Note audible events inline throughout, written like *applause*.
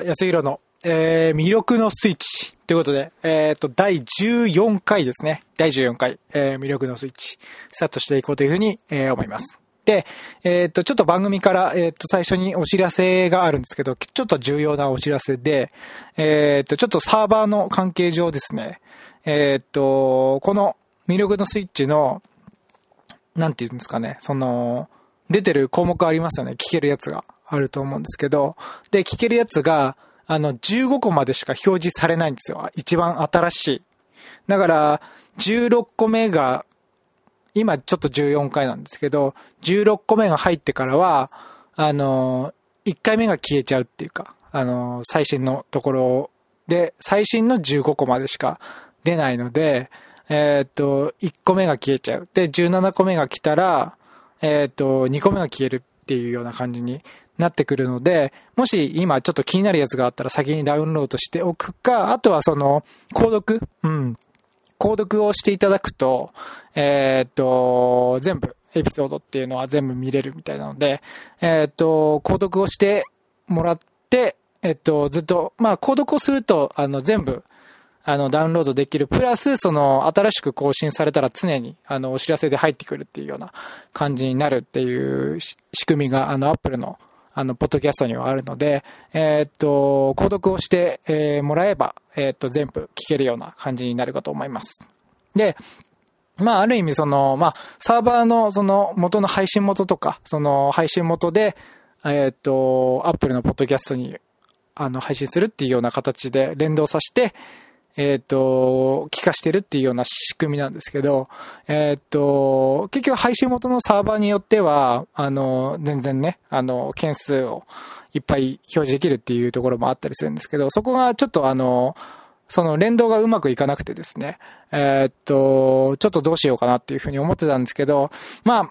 田康弘の、えー、魅力のスイッチということで、えっ、ー、と、第14回ですね。第14回、えー、魅力のスイッチ、スタートしていこうというふうに、えー、思います。で、えっ、ー、と、ちょっと番組から、えっ、ー、と、最初にお知らせがあるんですけど、ちょっと重要なお知らせで、えっ、ー、と、ちょっとサーバーの関係上ですね、えっと、この魅力のスイッチの、なんて言うんですかね、その、出てる項目ありますよね。聞けるやつがあると思うんですけど、で、聞けるやつが、あの、15個までしか表示されないんですよ。一番新しい。だから、16個目が、今ちょっと14回なんですけど、16個目が入ってからは、あの、1回目が消えちゃうっていうか、あの、最新のところで、最新の15個までしか出ないので、えー、っと、1個目が消えちゃう。で、17個目が来たら、えっ、と、2個目が消えるっていうような感じになってくるので、もし今ちょっと気になるやつがあったら先にダウンロードしておくか、あとはその、購読うん。購読をしていただくと、えっ、と、全部、エピソードっていうのは全部見れるみたいなので、えっ、と、購読をしてもらって、えっ、と、ずっと、まあ、購読をすると、あの、全部、あの、ダウンロードできる。プラス、その、新しく更新されたら常に、あの、お知らせで入ってくるっていうような感じになるっていう仕組みが、あの、アップルの、あの、ポッドキャストにはあるので、えー、っと、購読をして、えー、もらえば、えー、っと、全部聞けるような感じになるかと思います。で、まあ、ある意味、その、まあ、サーバーの、その、元の配信元とか、その、配信元で、えっと、アップルのポッドキャストに、あの、配信するっていうような形で連動させて、えっ、ー、と、聞かしてるっていうような仕組みなんですけど、えっ、ー、と、結局配信元のサーバーによっては、あの、全然ね、あの、件数をいっぱい表示できるっていうところもあったりするんですけど、そこがちょっとあの、その連動がうまくいかなくてですね、えっと、ちょっとどうしようかなっていうふうに思ってたんですけど、まあ、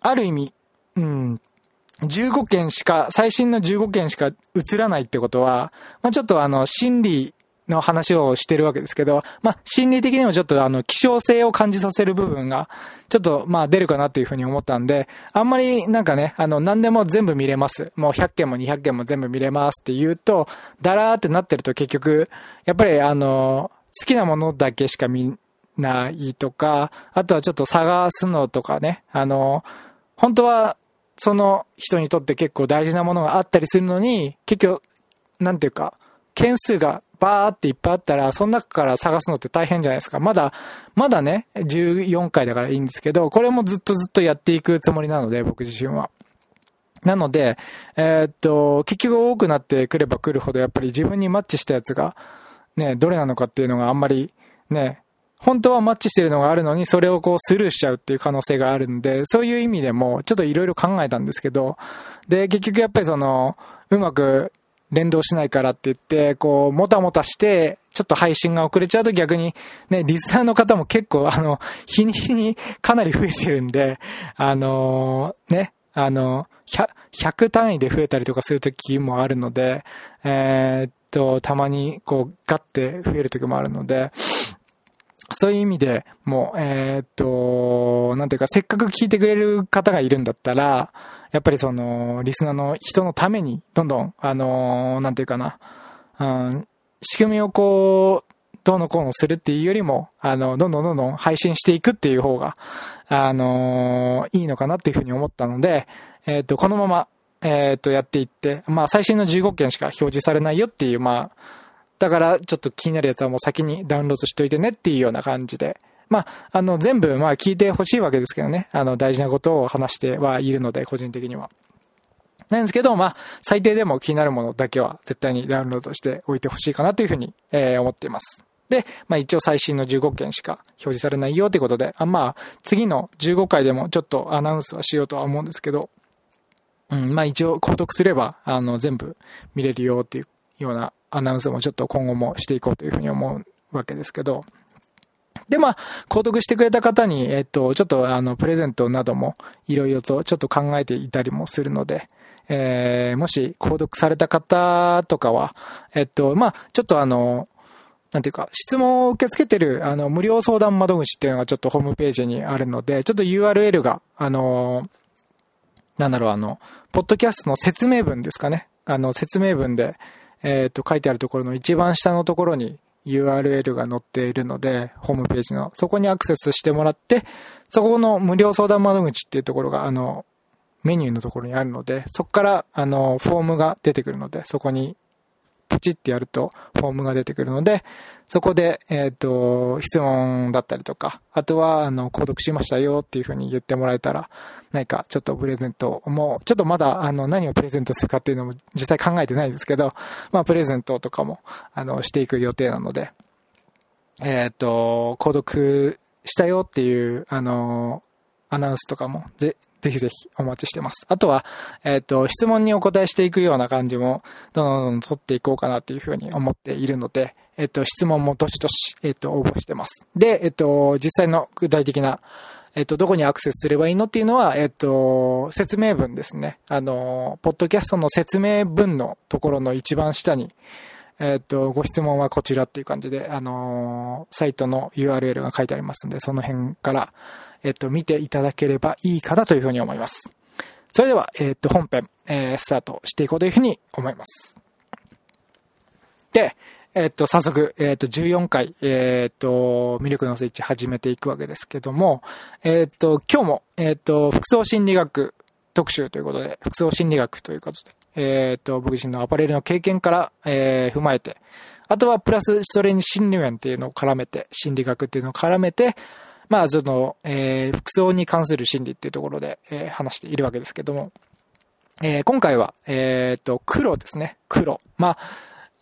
ある意味、うん、15件しか、最新の15件しか映らないってことは、まあちょっとあの、心理の話をしてるわけですけど、まあ、心理的にもちょっとあの、希少性を感じさせる部分が、ちょっとまあ出るかなっていうふうに思ったんで、あんまりなんかね、あの、何でも全部見れます。もう100件も200件も全部見れますって言うと、だらーってなってると結局、やっぱりあの、好きなものだけしか見ないとか、あとはちょっと探すのとかね、あの、本当は、その人にとって結構大事なものがあったりするのに、結局、なんていうか、件数がバーっていっぱいあったら、その中から探すのって大変じゃないですか。まだ、まだね、14回だからいいんですけど、これもずっとずっとやっていくつもりなので、僕自身は。なので、えー、っと、結局多くなってくれば来るほど、やっぱり自分にマッチしたやつが、ね、どれなのかっていうのがあんまり、ね、本当はマッチしてるのがあるのに、それをこうスルーしちゃうっていう可能性があるんで、そういう意味でも、ちょっといろいろ考えたんですけど、で、結局やっぱりその、うまく連動しないからって言って、こう、もたもたして、ちょっと配信が遅れちゃうと逆に、ね、リスナーの方も結構、あの、日に日にかなり増えてるんで、あのー、ね、あの、100、100単位で増えたりとかする時もあるので、えー、っと、たまに、こう、ガッて増える時もあるので、そういう意味でもう、えー、っと、なんていうか、せっかく聞いてくれる方がいるんだったら、やっぱりその、リスナーの人のために、どんどん、あのー、なんていうかな、うん、仕組みをこう、どうのこうのするっていうよりも、あの、どんどんどんどん配信していくっていう方が、あのー、いいのかなっていうふうに思ったので、えっ、と、このまま、えっ、と、やっていって、まあ、最新の15件しか表示されないよっていう、まあ、だから、ちょっと気になるやつはもう先にダウンロードしといてねっていうような感じで、まあ、あの、全部、まあ、聞いてほしいわけですけどね。あの、大事なことを話してはいるので、個人的には。なんですけど、まあ、最低でも気になるものだけは絶対にダウンロードしておいてほしいかなというふうに、えー、思っています。で、まあ一応最新の15件しか表示されないよということで、あまあ、次の15回でもちょっとアナウンスはしようとは思うんですけど、うん、まあ一応購読すれば、あの、全部見れるよっていうようなアナウンスもちょっと今後もしていこうというふうに思うわけですけど、で、まあ、購読してくれた方に、えっと、ちょっと、あの、プレゼントなども、いろいろと、ちょっと考えていたりもするので、えー、もし、購読された方とかは、えっと、まあ、ちょっとあの、なんていうか、質問を受け付けてる、あの、無料相談窓口っていうのがちょっとホームページにあるので、ちょっと URL が、あの、なんだろう、あの、ポッドキャストの説明文ですかね。あの、説明文で、えっ、と、書いてあるところの一番下のところに URL が載っているので、ホームページの、そこにアクセスしてもらって、そこの無料相談窓口っていうところが、あの、メニューのところにあるので、そこから、あの、フォームが出てくるので、そこにポチってやるとフォームが出てくるので、そこで、えっ、ー、と、質問だったりとか、あとは、あの、購読しましたよっていうふうに言ってもらえたら、何かちょっとプレゼントも、ちょっとまだ、あの、何をプレゼントするかっていうのも実際考えてないですけど、まあ、プレゼントとかも、あの、していく予定なので、えっ、ー、と、購読したよっていう、あの、アナウンスとかも、ぜ、ぜひぜひお待ちしてます。あとは、えっ、ー、と、質問にお答えしていくような感じも、どんどんどん取っていこうかなっていうふうに思っているので、えっ、と、質問もどしどし、えっ、と、応募してます。で、えっ、と、実際の具体的な、えっと、どこにアクセスすればいいのっていうのは、えっと、説明文ですね。あの、ポッドキャストの説明文のところの一番下に、えっと、ご質問はこちらっていう感じで、あのサイトの URL が書いてありますんで、その辺から、えっと、見ていただければいいかなというふうに思います。それでは、えっと、本編、えー、スタートしていこうというふうに思います。で、えっと、早速、えっと、14回、えっと、魅力のスイッチ始めていくわけですけども、えっと、今日も、えっと、服装心理学特集ということで、服装心理学ということで、えっと、僕自身のアパレルの経験から、えー、踏まえて、あとはプラスそれに心理面っていうのを絡めて、心理学っていうのを絡めて、まあ、その、えー、服装に関する心理っていうところで、えー、話しているわけですけども、えー、今回は、えっ、と、黒ですね。黒。まあ、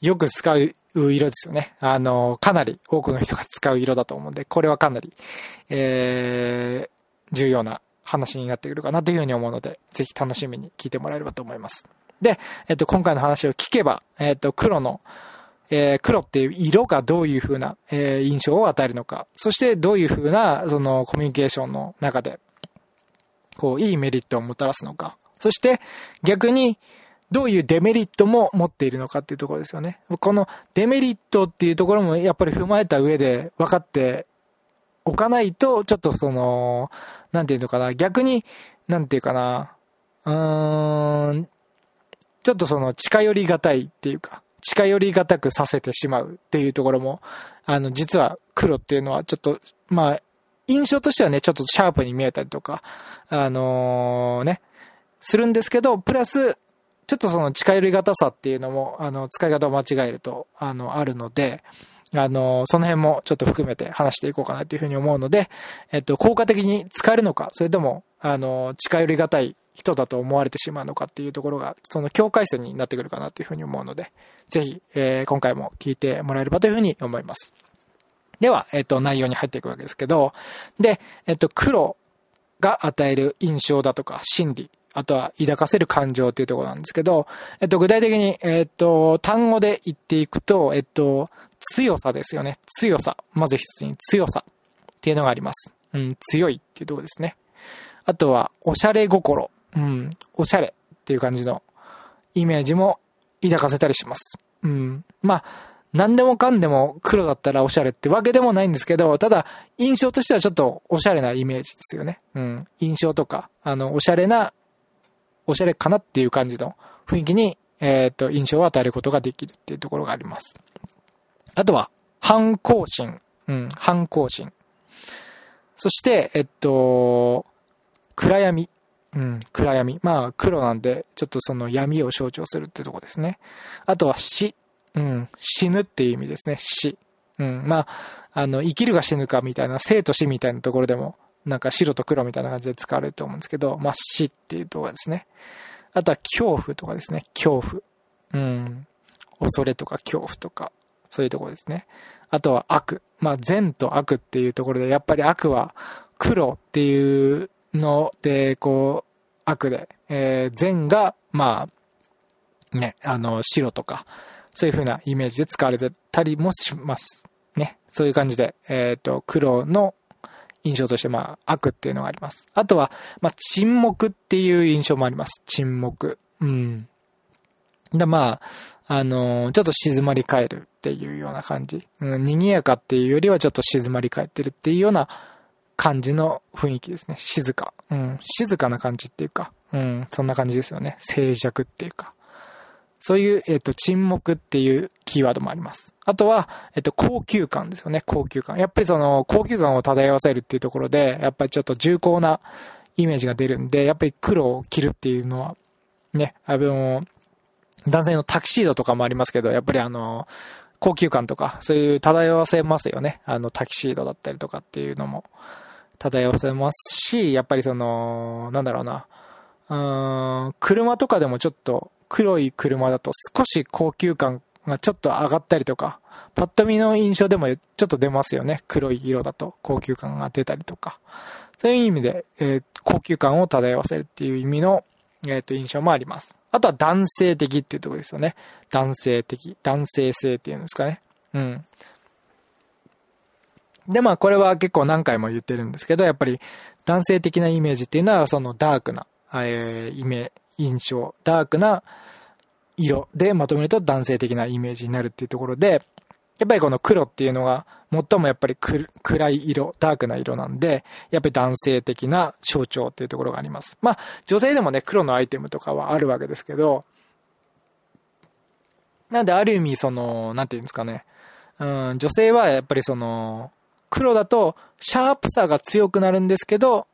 よく使う色ですよね。あの、かなり多くの人が使う色だと思うんで、これはかなり、えー、重要な話になってくるかなというふうに思うので、ぜひ楽しみに聞いてもらえればと思います。で、えっ、と、今回の話を聞けば、えっ、と、黒の、えー、黒っていう色がどういう風な、えー、印象を与えるのか、そしてどういう風な、そのコミュニケーションの中で、こう、いいメリットをもたらすのか、そして逆に、どういうデメリットも持っているのかっていうところですよね。このデメリットっていうところもやっぱり踏まえた上で分かっておかないと、ちょっとその、なんていうのかな、逆に、なんていうかな、うーん、ちょっとその近寄りがたいっていうか、近寄りがたくさせてしまうっていうところも、あの、実は黒っていうのはちょっと、まあ、印象としてはね、ちょっとシャープに見えたりとか、あのー、ね、するんですけど、プラス、ちょっとその近寄りがたさっていうのも、あの、使い方を間違えると、あの、あるので、あの、その辺もちょっと含めて話していこうかなというふうに思うので、えっと、効果的に使えるのか、それとも、あの、近寄りがたい人だと思われてしまうのかっていうところが、その境界線になってくるかなというふうに思うので、ぜひ、えー、今回も聞いてもらえればというふうに思います。では、えっ、と、内容に入っていくわけですけど、で、えっ、と、黒が与える印象だとか、心理、あとは抱かせる感情っていうところなんですけど、えっと、具体的に、えっと、単語で言っていくと、えっと、強さですよね。強さ。まず一つに強さっていうのがあります。うん、強いっていうところですね。あとは、おしゃれ心。うん、おしゃれっていう感じのイメージも抱かせたりします。うん。まあ、何でもかんでも黒だったらおしゃれってわけでもないんですけど、ただ、印象としてはちょっとおしゃれなイメージですよね。うん。印象とか、あの、おしゃれな、おしゃれかなっていう感じの雰囲気に、えっ、ー、と、印象を与えることができるっていうところがあります。あとは、反抗心。うん、反抗心。そして、えっと、暗闇。うん、暗闇。まあ、黒なんで、ちょっとその闇を象徴するってとこですね。あとは死。うん、死ぬっていう意味ですね、死。うん、まあ、あの、生きるが死ぬかみたいな、生と死みたいなところでも、なんか白と黒みたいな感じで使われると思うんですけど、まあ、死っていうところですね。あとは恐怖とかですね、恐怖。うん、恐れとか恐怖とか、そういうところですね。あとは悪。まあ、善と悪っていうところで、やっぱり悪は黒っていうので、こう、悪で、えー、善が、まあ、ね、あの、白とか、そういう風なイメージで使われてたりもします。ね。そういう感じで、えっ、ー、と、黒の印象として、まあ、悪っていうのがあります。あとは、まあ、沈黙っていう印象もあります。沈黙。うん。で、まあ、あのー、ちょっと静まり返るっていうような感じ。うん、賑やかっていうよりはちょっと静まり返ってるっていうような感じの雰囲気ですね。静か。うん。静かな感じっていうか、うん。そんな感じですよね。静寂っていうか。そういう、えっ、と、沈黙っていうキーワードもあります。あとは、えっ、と、高級感ですよね、高級感。やっぱりその、高級感を漂わせるっていうところで、やっぱりちょっと重厚なイメージが出るんで、やっぱり黒を着るっていうのは、ね、あの、男性のタキシードとかもありますけど、やっぱりあの、高級感とか、そういう漂わせますよね。あの、タキシードだったりとかっていうのも漂わせますし、やっぱりその、なんだろうな、うーん、車とかでもちょっと黒い車だと少し高級感がちょっと上がったりとか、パッと見の印象でもちょっと出ますよね。黒い色だと高級感が出たりとか。そういう意味で、えー高級感を漂わせるっていう意味の、えっ、と、印象もあります。あとは男性的っていうところですよね。男性的。男性性っていうんですかね。うん。で、まあこれは結構何回も言ってるんですけど、やっぱり男性的なイメージっていうのはそのダークな、えー、イメ印象、ダークな色でまとめると男性的なイメージになるっていうところで、やっぱりこの黒っていうのが最もやっぱり暗い色、ダークな色なんで、やっぱり男性的な象徴っていうところがあります。まあ女性でもね、黒のアイテムとかはあるわけですけど、なんである意味その、なんていうんですかね、うん、女性はやっぱりその、黒だとシャープさが強くなるんですけど、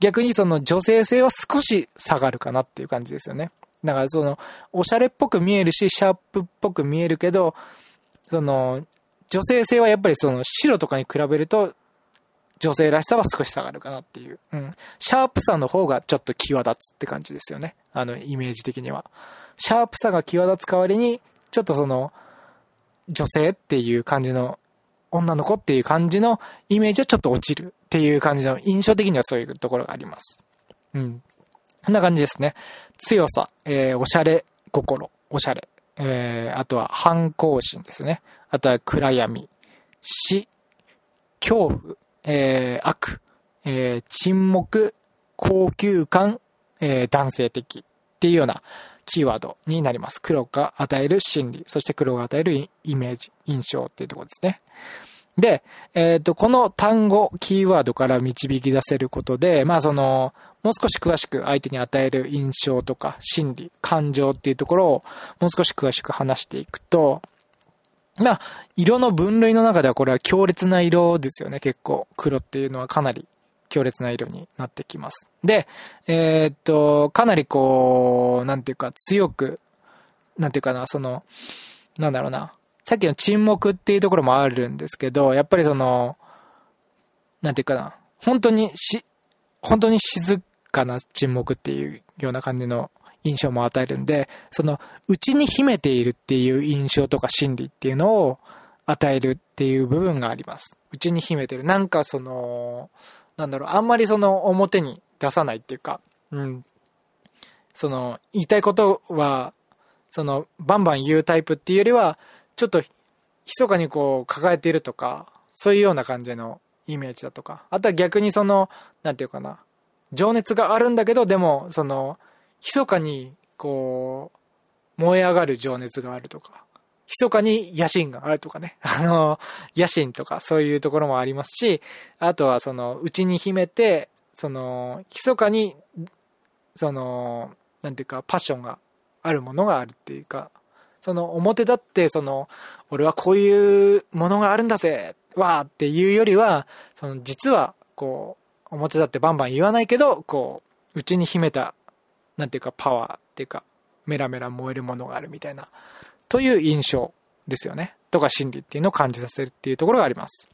逆にその女性性は少し下がるかなっていう感じですよね。だからその、おしゃれっぽく見えるし、シャープっぽく見えるけど、その、女性性はやっぱりその白とかに比べると、女性らしさは少し下がるかなっていう。うん。シャープさの方がちょっと際立つって感じですよね。あの、イメージ的には。シャープさが際立つ代わりに、ちょっとその、女性っていう感じの、女の子っていう感じのイメージはちょっと落ちるっていう感じの、印象的にはそういうところがあります。うん。こんな感じですね。強さ、えー、おしゃれ心、おしゃれ。えー、あとは反抗心ですね。あとは暗闇、死、恐怖、えー、悪、えー、沈黙、高級感、えー、男性的っていうようなキーワードになります。黒が与える心理、そして黒が与えるイメージ、印象っていうところですね。で、えっ、ー、と、この単語、キーワードから導き出せることで、まあその、もう少し詳しく相手に与える印象とか心理、感情っていうところをもう少し詳しく話していくと、まあ、色の分類の中ではこれは強烈な色ですよね、結構。黒っていうのはかなり強烈な色になってきます。で、えー、っと、かなりこう、なんていうか強く、なんていうかな、その、なんだろうな、さっきの沈黙っていうところもあるんですけど、やっぱりその、なんていうかな、本当にし、本当に静かな沈黙っていうような感じの印象も与えるんで、その、内に秘めているっていう印象とか心理っていうのを与えるっていう部分があります。内に秘めてる。なんかその、なんだろう、あんまりその表に出さないっていうか、うん。その、言いたいことは、その、バンバン言うタイプっていうよりは、ちょっと、密かにこう、抱えているとか、そういうような感じのイメージだとか。あとは逆にその、なんていうかな。情熱があるんだけど、でも、その、密かに、こう、燃え上がる情熱があるとか、密かに野心があるとかね。*laughs* あの、野心とかそういうところもありますし、あとはその、内に秘めて、その、密かに、その、なんていうか、パッションがあるものがあるっていうか、その、表立って、その、俺はこういうものがあるんだぜわーっていうよりは、その、実は、こう、表立ってバンバン言わないけど、こう、内に秘めたなんていうかパワーっていうか、メラメラ燃えるものがあるみたいな、という印象ですよね。とか心理っていうのを感じさせるっていうところがあります。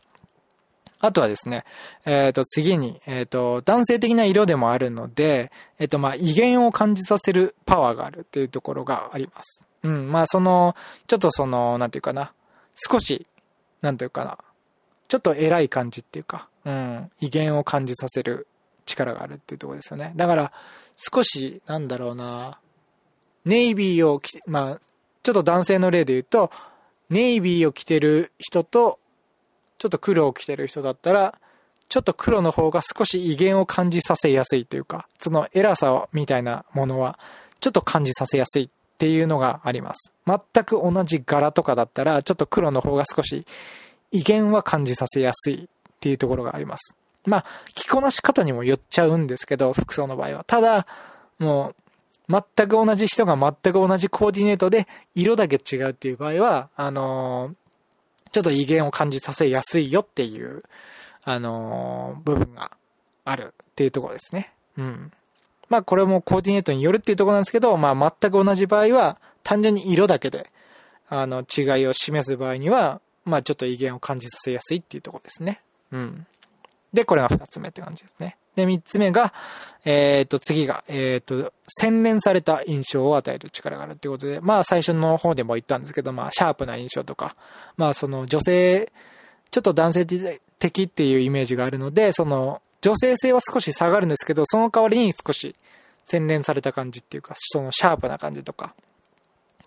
あとはですね、えっ、ー、と、次に、えっ、ー、と、男性的な色でもあるので、えっ、ー、と、まあ、威厳を感じさせるパワーがあるっていうところがあります。うん、まあ、その、ちょっとその、なんていうかな、少し、なんていうかな、ちょっと偉い感じっていうか、うん、威厳を感じさせる力があるっていうところですよね。だから、少し、なんだろうな、ネイビーを、まあ、ちょっと男性の例で言うと、ネイビーを着てる人と、ちょっと黒を着てる人だったら、ちょっと黒の方が少し威厳を感じさせやすいというか、その偉さみたいなものは、ちょっと感じさせやすいっていうのがあります。全く同じ柄とかだったら、ちょっと黒の方が少し威厳は感じさせやすいっていうところがあります。まあ、着こなし方にもよっちゃうんですけど、服装の場合は。ただ、もう、全く同じ人が全く同じコーディネートで色だけ違うっていう場合は、あのー、ちょっと威厳を感じさせやすいよっていう、あのー、部分があるっていうところですね。うん。まあこれもコーディネートによるっていうところなんですけど、まあ全く同じ場合は単純に色だけで、あの違いを示す場合には、まあちょっと威厳を感じさせやすいっていうところですね。うん。で、これが二つ目って感じですね。で、三つ目が、えっ、ー、と、次が、えっ、ー、と、洗練された印象を与える力があるっていうことで、まあ最初の方でも言ったんですけど、まあシャープな印象とか、まあその女性、ちょっと男性的っていうイメージがあるので、その女性性は少し下がるんですけど、その代わりに少し洗練された感じっていうか、そのシャープな感じとか、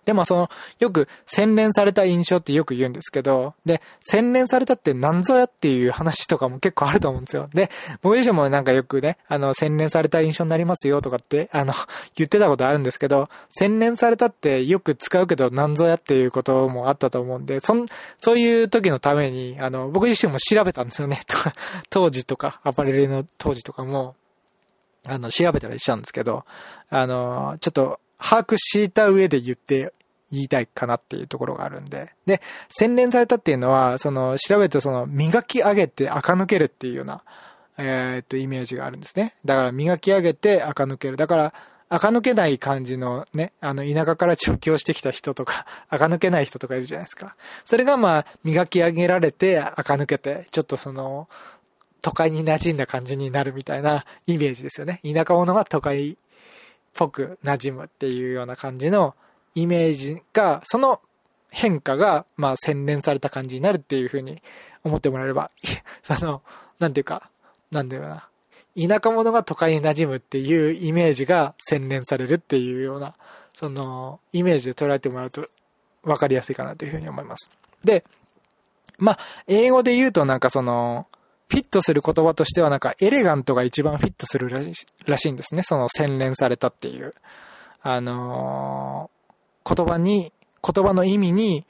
で、まあその、よく洗練された印象ってよく言うんですけど、で、洗練されたって何ぞやっていう話とかも結構あると思うんですよ。で、僕自身もなんかよくね、あの、洗練された印象になりますよとかって、あの、*laughs* 言ってたことあるんですけど、洗練されたってよく使うけど何ぞやっていうこともあったと思うんで、そん、そういう時のために、あの、僕自身も調べたんですよね。*laughs* とか、当時とか、アパレルの当時とかも、あの、調べたりしたんですけど、あの、ちょっと、把握した上で言って言いたいかなっていうところがあるんで。で、洗練されたっていうのは、その、調べるとその、磨き上げて垢抜けるっていうような、えー、っと、イメージがあるんですね。だから、磨き上げて垢抜ける。だから、垢抜けない感じのね、あの、田舎から上京してきた人とか、*laughs* 垢抜けない人とかいるじゃないですか。それがまあ、磨き上げられて、垢抜けて、ちょっとその、都会に馴染んだ感じになるみたいなイメージですよね。田舎者が都会ぽく馴染むっていうような感じのイメージが、その変化が、まあ、洗練された感じになるっていうふうに思ってもらえれば、*laughs* その、なんていうか、なんだよな。田舎者が都会に馴染むっていうイメージが洗練されるっていうような、その、イメージで捉えてもらうと分かりやすいかなというふうに思います。で、まあ、英語で言うとなんかその、フィットする言葉としてはなんかエレガントが一番フィットするらしらしいんですね。その洗練されたっていう。あのー、言葉に、言葉の意味に、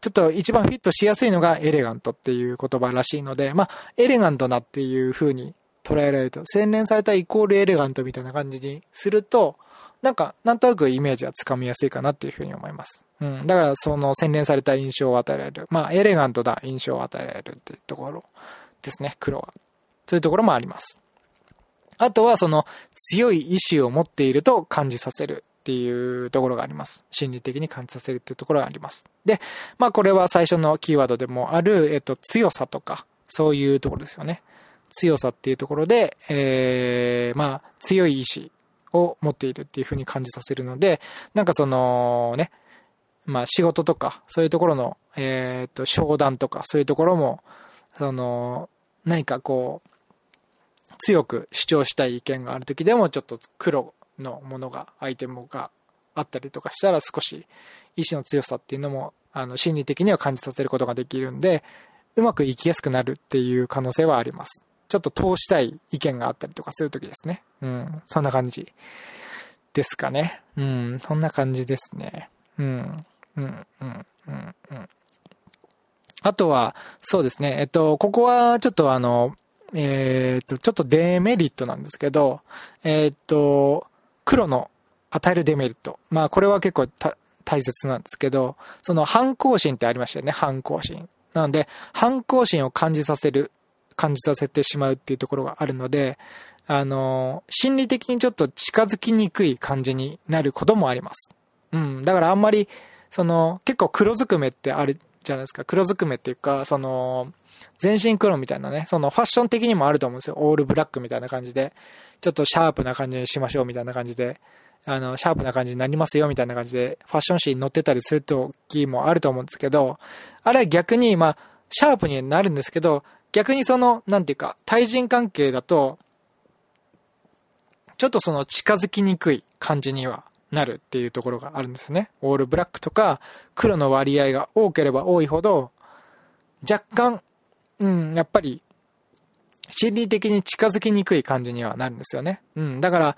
ちょっと一番フィットしやすいのがエレガントっていう言葉らしいので、まあ、エレガントなっていう風に捉えられると、洗練されたイコールエレガントみたいな感じにすると、なんか、なんとなくイメージはつかみやすいかなっていう風に思います。うん。だから、その洗練された印象を与えられる。まあ、エレガントな印象を与えられるっていうところですね、黒は。そういうところもあります。あとはその強い意志を持っていると感じさせるっていうところがあります。心理的に感じさせるっていうところがあります。で、まあこれは最初のキーワードでもある、えっと、強さとか、そういうところですよね。強さっていうところで、えー、まあ強い意志を持っているっていうふうに感じさせるので、なんかそのね、まあ仕事とか、そういうところの、えっ、と、商談とか、そういうところも、その、何かこう、強く主張したい意見がある時でもちょっと黒のものが、アイテムがあったりとかしたら少し意志の強さっていうのも、あの、心理的には感じさせることができるんで、うまくいきやすくなるっていう可能性はあります。ちょっと通したい意見があったりとかするときですね。うん。そんな感じですかね。うん。そんな感じですね。うん。うん。うん。うん。うんあとは、そうですね。えっと、ここはちょっとあの、えー、っと、ちょっとデメリットなんですけど、えー、っと、黒の与えるデメリット。まあ、これは結構大切なんですけど、その反抗心ってありましたよね、反抗心。なので、反抗心を感じさせる、感じさせてしまうっていうところがあるので、あの、心理的にちょっと近づきにくい感じになることもあります。うん。だからあんまり、その、結構黒ずくめってあるじゃないですか。黒ずくめっていうか、その、全身黒みたいなね、そのファッション的にもあると思うんですよ。オールブラックみたいな感じで、ちょっとシャープな感じにしましょうみたいな感じで、あの、シャープな感じになりますよみたいな感じで、ファッション誌に載ってたりする時もあると思うんですけど、あれは逆に、まあ、シャープになるんですけど、逆にその、なんていうか、対人関係だと、ちょっとその近づきにくい感じにはなるっていうところがあるんですね。オールブラックとか黒の割合が多ければ多いほど、若干、うん、やっぱり、心理的に近づきにくい感じにはなるんですよね。うん。だから、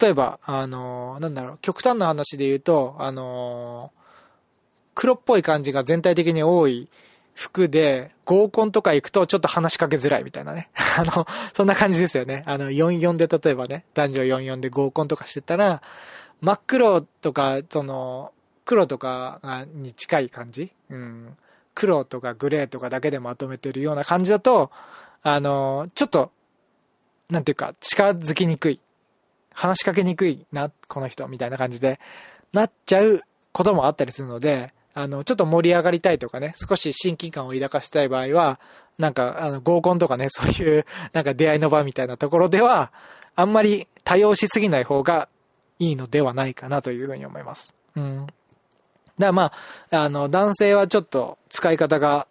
例えば、あのー、なんだろう、極端な話で言うと、あのー、黒っぽい感じが全体的に多い服で、合コンとか行くとちょっと話しかけづらいみたいなね。*laughs* あの、そんな感じですよね。あの、44で例えばね、男女44で合コンとかしてたら、真っ黒とか、その、黒とかに近い感じ？うん。黒とかグレーとかだけでまとめてるような感じだと、あの、ちょっと、なんていうか、近づきにくい。話しかけにくいな、この人、みたいな感じで、なっちゃうこともあったりするので、あの、ちょっと盛り上がりたいとかね、少し親近感を抱かせたい場合は、なんか、あの、合コンとかね、そういう、なんか出会いの場みたいなところでは、あんまり多用しすぎない方がいいのではないかなというふうに思います。うん。だからまあ、あの、男性はちょっと使い方が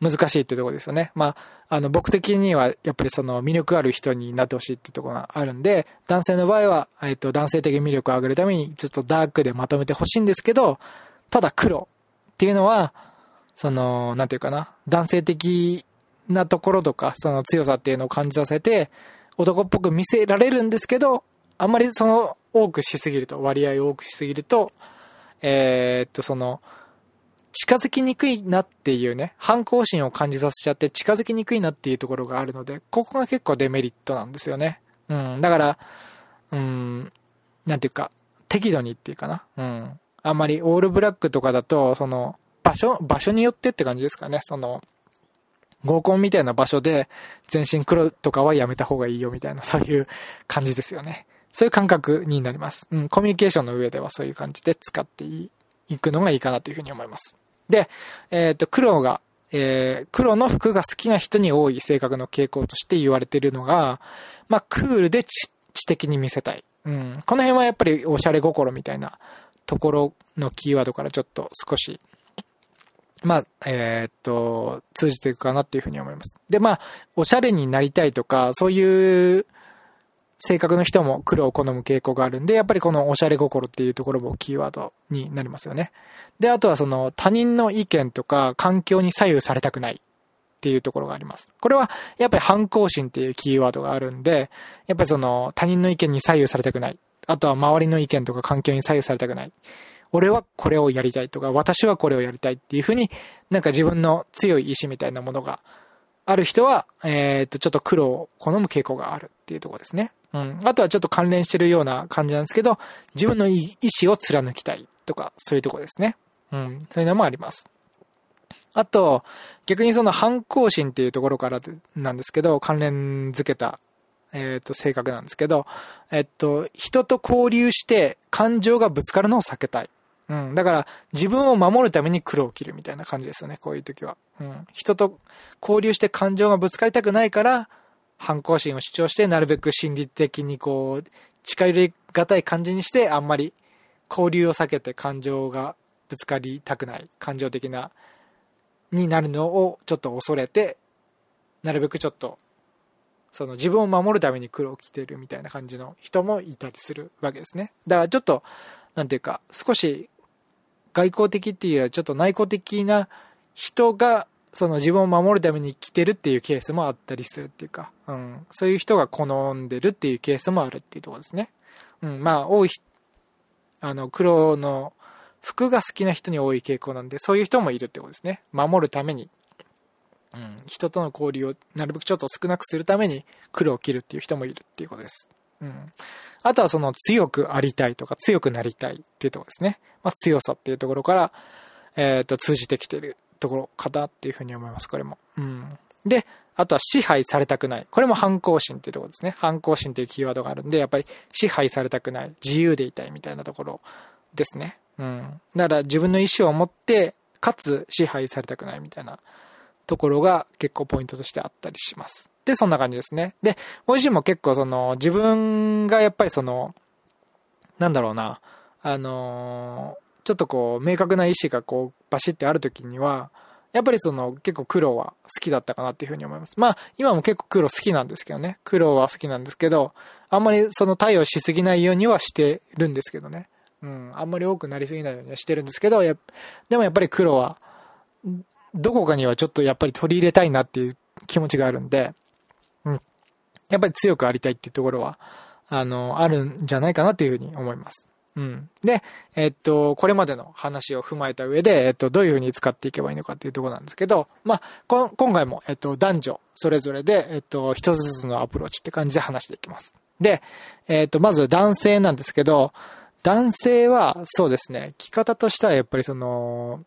難しいっていうとこですよね。まあ、あの、僕的には、やっぱりその魅力ある人になってほしいっていうとこがあるんで、男性の場合は、えっと、男性的魅力を上げるために、ちょっとダークでまとめてほしいんですけど、ただ黒っていうのは、その、なんていうかな、男性的なところとか、その強さっていうのを感じさせて、男っぽく見せられるんですけど、あんまりその、多くしすぎると、割合を多くしすぎると、えー、っと、その、近づきにくいなっていうね、反抗心を感じさせちゃって近づきにくいなっていうところがあるので、ここが結構デメリットなんですよね。うん。だから、うん、なんていうか、適度にっていうかな。うん。あんまりオールブラックとかだと、その、場所、場所によってって感じですかね。その、合コンみたいな場所で全身黒とかはやめた方がいいよみたいな、そういう感じですよね。そういう感覚になります。うん、コミュニケーションの上ではそういう感じで使っていくのがいいかなというふうに思います。で、えっ、と、黒が、えー、黒の服が好きな人に多い性格の傾向として言われているのが、まあ、クールで知的に見せたい。うん。この辺はやっぱりおしゃれ心みたいなところのキーワードからちょっと少し、まあ、えー、っと、通じていくかなっていうふうに思います。で、まあ、おしゃれになりたいとか、そういう性格の人も黒を好む傾向があるんで、やっぱりこのおしゃれ心っていうところもキーワードになりますよね。で、あとはその他人の意見とか環境に左右されたくないっていうところがあります。これはやっぱり反抗心っていうキーワードがあるんで、やっぱりその他人の意見に左右されたくない。あとは周りの意見とか環境に左右されたくない。俺はこれをやりたいとか、私はこれをやりたいっていうふうに、なんか自分の強い意志みたいなものがある人は、えっ、と、ちょっと黒を好む傾向があるっていうところですね。うん。あとはちょっと関連してるような感じなんですけど、自分の意志を貫きたいとか、そういうところですね。うん。そういうのもあります。あと、逆にその反抗心っていうところからなんですけど、関連づけたえっ、ー、と、性格なんですけど、えっと、人と交流して感情がぶつかるのを避けたい。うん。だから、自分を守るために黒を切るみたいな感じですよね、こういう時は。うん。人と交流して感情がぶつかりたくないから、反抗心を主張して、なるべく心理的にこう、近寄りがたい感じにして、あんまり交流を避けて感情がぶつかりたくない、感情的な、になるのをちょっと恐れて、なるべくちょっとその自分を守るために黒を着てるみたいな感じの人もいたりするわけですね。だからちょっと、なんていうか、少し外交的っていうよりはちょっと内向的な人が、その自分を守るために着てるっていうケースもあったりするっていうか、うん、そういう人が好んでるっていうケースもあるっていうとこですね。うん、まあ、多い、あの、黒の服が好きな人に多い傾向なんで、そういう人もいるってことですね。守るためにうん、人との交流をなるべくちょっと少なくするために黒を切るっていう人もいるっていうことです。うん。あとはその強くありたいとか強くなりたいっていうところですね。まあ強さっていうところから、えっ、ー、と通じてきてるところかなっていうふうに思います、これも。うん。で、あとは支配されたくない。これも反抗心っていうところですね。反抗心っていうキーワードがあるんで、やっぱり支配されたくない。自由でいたいみたいなところですね。うん。だから自分の意思を持って、かつ支配されたくないみたいなところが結構ポイントとしてあったりします。で、そんな感じですね。で、ご自身も結構その、自分がやっぱりその、なんだろうな、あのちょっとこう、明確な意思がこう、バシってある時には、やっぱりその、結構黒は好きだったかなっていうふうに思います。まあ、今も結構黒好きなんですけどね。黒は好きなんですけど、あんまりその対応しすぎないようにはしてるんですけどね。うん、あんまり多くなりすぎないようにはしてるんですけど、やでもやっぱり黒は、どこかにはちょっとやっぱり取り入れたいなっていう気持ちがあるんで、やっぱり強くありたいっていうところは、あの、あるんじゃないかなっていうふうに思います。うん。で、えっと、これまでの話を踏まえた上で、えっと、どういうふうに使っていけばいいのかっていうところなんですけど、まあ、今回も、えっと、男女それぞれで、えっと、一つずつのアプローチって感じで話していきます。で、えっと、まず男性なんですけど、男性は、そうですね、着方としてはやっぱりその、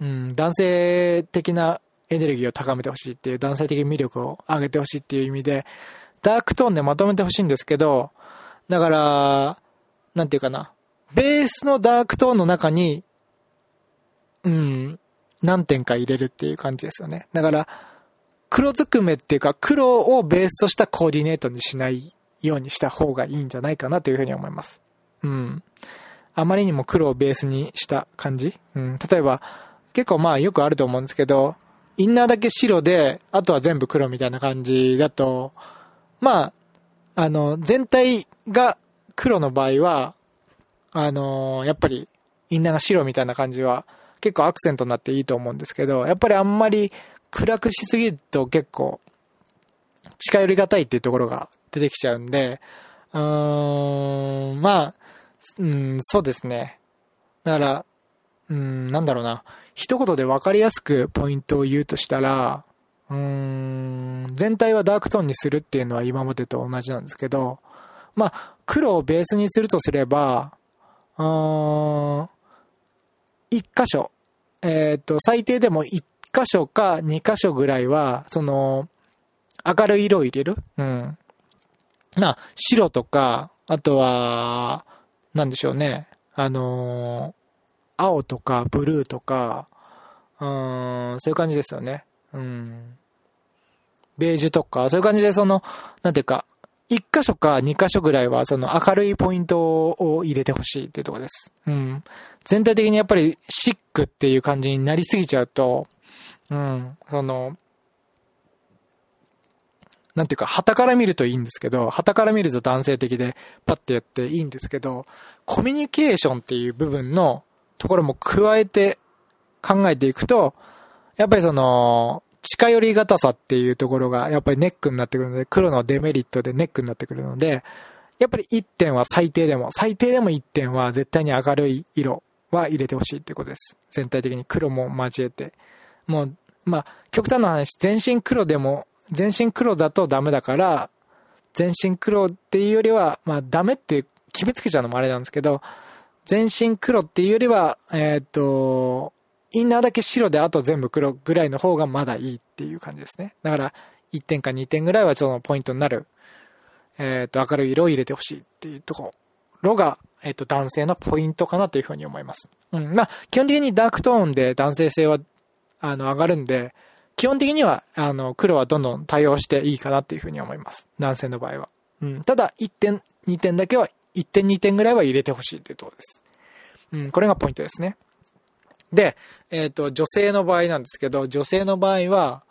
うん、男性的なエネルギーを高めてほしいっていう、男性的魅力を上げてほしいっていう意味で、ダークトーンでまとめてほしいんですけど、だから、なんていうかな、ベースのダークトーンの中に、うん、何点か入れるっていう感じですよね。だから、黒ずくめっていうか、黒をベースとしたコーディネートにしないようにした方がいいんじゃないかなというふうに思います。うん。あまりにも黒をベースにした感じうん。例えば、結構まあよくあると思うんですけど、インナーだけ白で、あとは全部黒みたいな感じだと、まあ、あの、全体が黒の場合は、あのやっぱり、インナーが白みたいな感じは、結構アクセントになっていいと思うんですけど、やっぱりあんまり暗くしすぎると結構、近寄りがたいっていうところが出てきちゃうんで、うーん、まあ、うん、そうですね。だから、うん、なんだろうな。一言で分かりやすくポイントを言うとしたら、うーん、全体はダークトーンにするっていうのは今までと同じなんですけど、まあ、黒をベースにするとすれば、うーん、一箇所、えっ、ー、と、最低でも一箇所か二箇所ぐらいは、その、明るい色を入れるうん。まあ、白とか、あとは、なんでしょうね。あの、青とかブルーとか、うーん、そういう感じですよね。うん。ベージュとか、そういう感じでその、なんていうか、一箇所か二箇所ぐらいはその明るいポイントを入れてほしいっていうとこです。うん。全体的にやっぱりシックっていう感じになりすぎちゃうと、うん、その、なんていうか、旗から見るといいんですけど、旗から見ると男性的でパッてやっていいんですけど、コミュニケーションっていう部分のところも加えて考えていくと、やっぱりその、近寄りがたさっていうところがやっぱりネックになってくるので、黒のデメリットでネックになってくるので、やっぱり1点は最低でも、最低でも1点は絶対に明るい色は入れてほしいってことです。全体的に黒も交えて。もう、まあ、極端な話、全身黒でも、全身黒だとダメだから、全身黒っていうよりは、まあ、ダメって決めつけちゃうのもあれなんですけど、全身黒っていうよりは、えー、っと、インナーだけ白であと全部黒ぐらいの方がまだいいっていう感じですね。だから、1点か2点ぐらいはそのポイントになる、えー、っと、明るい色を入れてほしいっていうところが、えっと、男性のポイントかなというふうに思います。うん。まあ、基本的にダークトーンで男性性は、あの、上がるんで、基本的には、あの、黒はどんどん対応していいかなっていうふうに思います。男性の場合は。うん。ただ、1点、2点だけは、1点、2点ぐらいは入れてほしいっていうところです。うん。これがポイントですね。で、えっ、ー、と、女性の場合なんですけど、女性の場合は、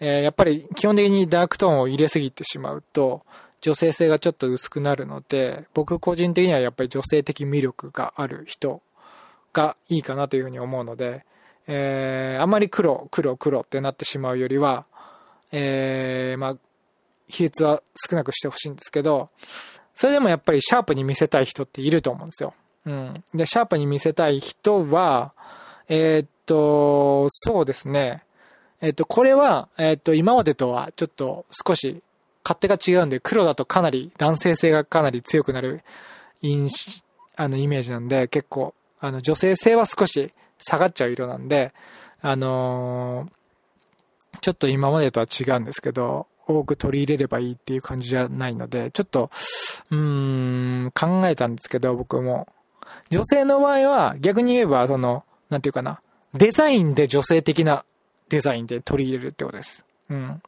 えー、やっぱり基本的にダークトーンを入れすぎてしまうと、女性性がちょっと薄くなるので、僕個人的にはやっぱり女性的魅力がある人がいいかなというふうに思うので、えー、あんまり黒、黒、黒ってなってしまうよりは、えー、まあ、比率は少なくしてほしいんですけど、それでもやっぱりシャープに見せたい人っていると思うんですよ。うん。で、シャープに見せたい人は、えー、っと、そうですね。えっと、これは、えっと、今までとはちょっと少し勝手が違うんで、黒だとかなり男性性がかなり強くなる印、あの、イメージなんで、結構、あの、女性性は少し下がっちゃう色なんで、あのー、ちょっと今までとは違うんですけど、多く取り入れればいいっていう感じじゃないので、ちょっと、うーん、考えたんですけど、僕も。女性の場合は、逆に言えば、その、なんていうかな、デザインで女性的なデザインで取り入れるってことです。うん。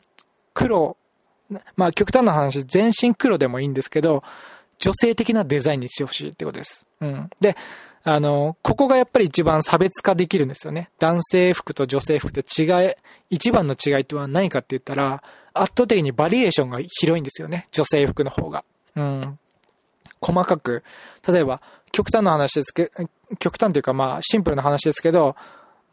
黒まあ極端な話、全身黒でもいいんですけど、女性的なデザインにしてほしいってことです。うん。で、あの、ここがやっぱり一番差別化できるんですよね。男性服と女性服って違い、一番の違いとは何かって言ったら、圧倒的にバリエーションが広いんですよね。女性服の方が。うん。細かく、例えば、極端な話ですけど、極端というかまあシンプルな話ですけど、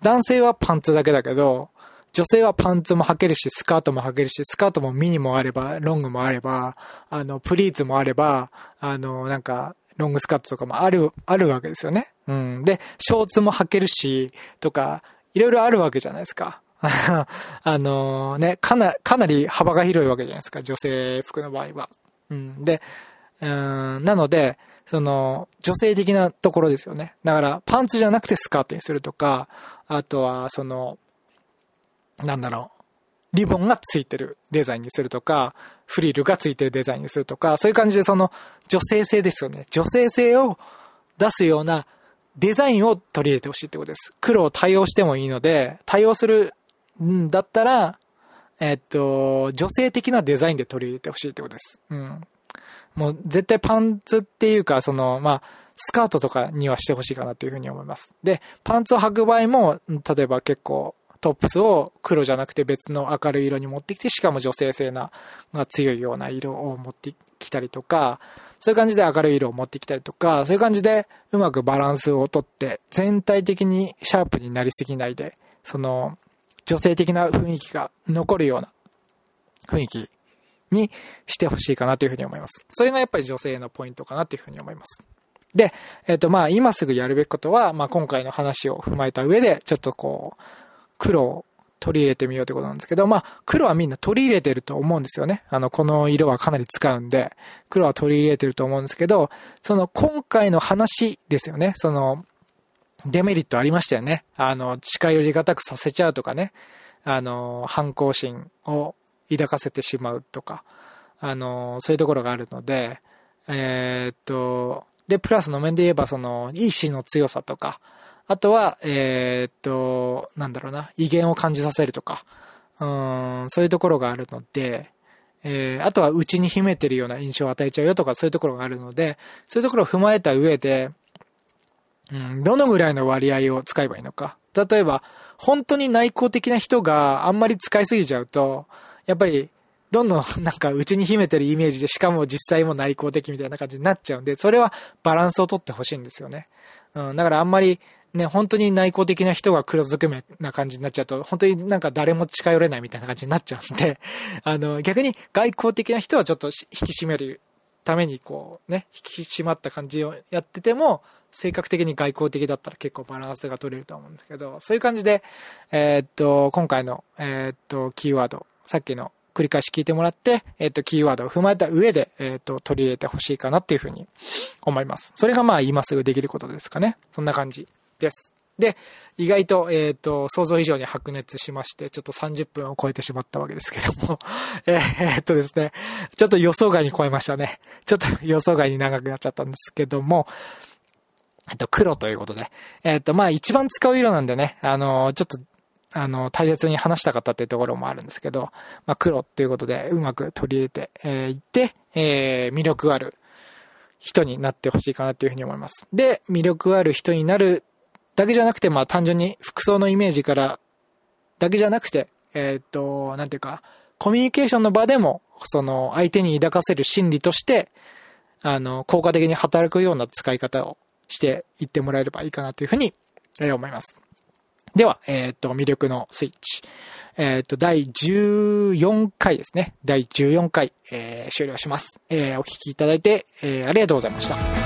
男性はパンツだけだけど、女性はパンツも履けるし、スカートも履けるし、スカートもミニもあれば、ロングもあれば、あの、プリーツもあれば、あの、なんか、ロングスカートとかもある、あるわけですよね。うん。で、ショーツも履けるし、とか、いろいろあるわけじゃないですか。*laughs* あのね、かな、かなり幅が広いわけじゃないですか、女性服の場合は。うん。で、うん、なので、その、女性的なところですよね。だから、パンツじゃなくてスカートにするとか、あとは、その、なんだろう、リボンがついてるデザインにするとか、フリルがついてるデザインにするとか、そういう感じでその女性性ですよね。女性性を出すようなデザインを取り入れてほしいってことです。黒を対応してもいいので、対応するうんだったら、えっと、女性的なデザインで取り入れてほしいってことです。うん。もう絶対パンツっていうか、その、まあ、スカートとかにはしてほしいかなっていうふうに思います。で、パンツを履く場合も、例えば結構、トップスを黒じゃなくて別の明るい色に持ってきて、しかも女性性な、が強いような色を持ってきたりとか、そういう感じで明るい色を持ってきたりとか、そういう感じでうまくバランスをとって、全体的にシャープになりすぎないで、その、女性的な雰囲気が残るような雰囲気にしてほしいかなというふうに思います。それがやっぱり女性のポイントかなというふうに思います。で、えっ、ー、とまあ今すぐやるべきことは、まあ今回の話を踏まえた上で、ちょっとこう、黒を取り入れてみようということなんですけど、まあ、黒はみんな取り入れてると思うんですよね。あの、この色はかなり使うんで、黒は取り入れてると思うんですけど、その今回の話ですよね。その、デメリットありましたよね。あの、近寄りがたくさせちゃうとかね。あの、反抗心を抱かせてしまうとか、あの、そういうところがあるので、えー、っと、で、プラスの面で言えば、その、意志の強さとか、あとは、えー、っと、なんだろうな、威厳を感じさせるとか、うん、そういうところがあるので、えー、あとは内に秘めてるような印象を与えちゃうよとか、そういうところがあるので、そういうところを踏まえた上で、うん、どのぐらいの割合を使えばいいのか。例えば、本当に内向的な人があんまり使いすぎちゃうと、やっぱり、どんどん *laughs* なんか内に秘めてるイメージで、しかも実際も内向的みたいな感じになっちゃうんで、それはバランスをとってほしいんですよね。うん、だからあんまり、ね、本当に内向的な人が黒ずくめな感じになっちゃうと、本当になんか誰も近寄れないみたいな感じになっちゃうんで、*laughs* あの、逆に外交的な人はちょっと引き締めるためにこうね、引き締まった感じをやってても、性格的に外交的だったら結構バランスが取れると思うんですけど、そういう感じで、えー、っと、今回の、えー、っと、キーワード、さっきの繰り返し聞いてもらって、えっと、キーワードを踏まえた上で、えっと、取り入れてほしいかなっていうふうに思います。それがまあ今すぐできることですかね。そんな感じです。で、意外と、えっ、と、想像以上に白熱しまして、ちょっと30分を超えてしまったわけですけども、*laughs* えー、っとですね、ちょっと予想外に超えましたね。ちょっと予想外に長くなっちゃったんですけども、えっと、黒ということで。えっと、まあ一番使う色なんでね、あの、ちょっと、あの、大切に話したかったっていうところもあるんですけど、まあ黒っていうことでうまく取り入れて、えー、いって、えー、魅力ある人になってほしいかなっていうふうに思います。で、魅力ある人になるだけじゃなくて、まあ単純に服装のイメージからだけじゃなくて、えー、っと、なんていうか、コミュニケーションの場でも、その相手に抱かせる心理として、あの、効果的に働くような使い方をしていってもらえればいいかなというふうに、え思います。では、えっ、ー、と、魅力のスイッチ。えっ、ー、と、第14回ですね。第14回、えー、終了します。えお聴きいただいて、えありがとうございました。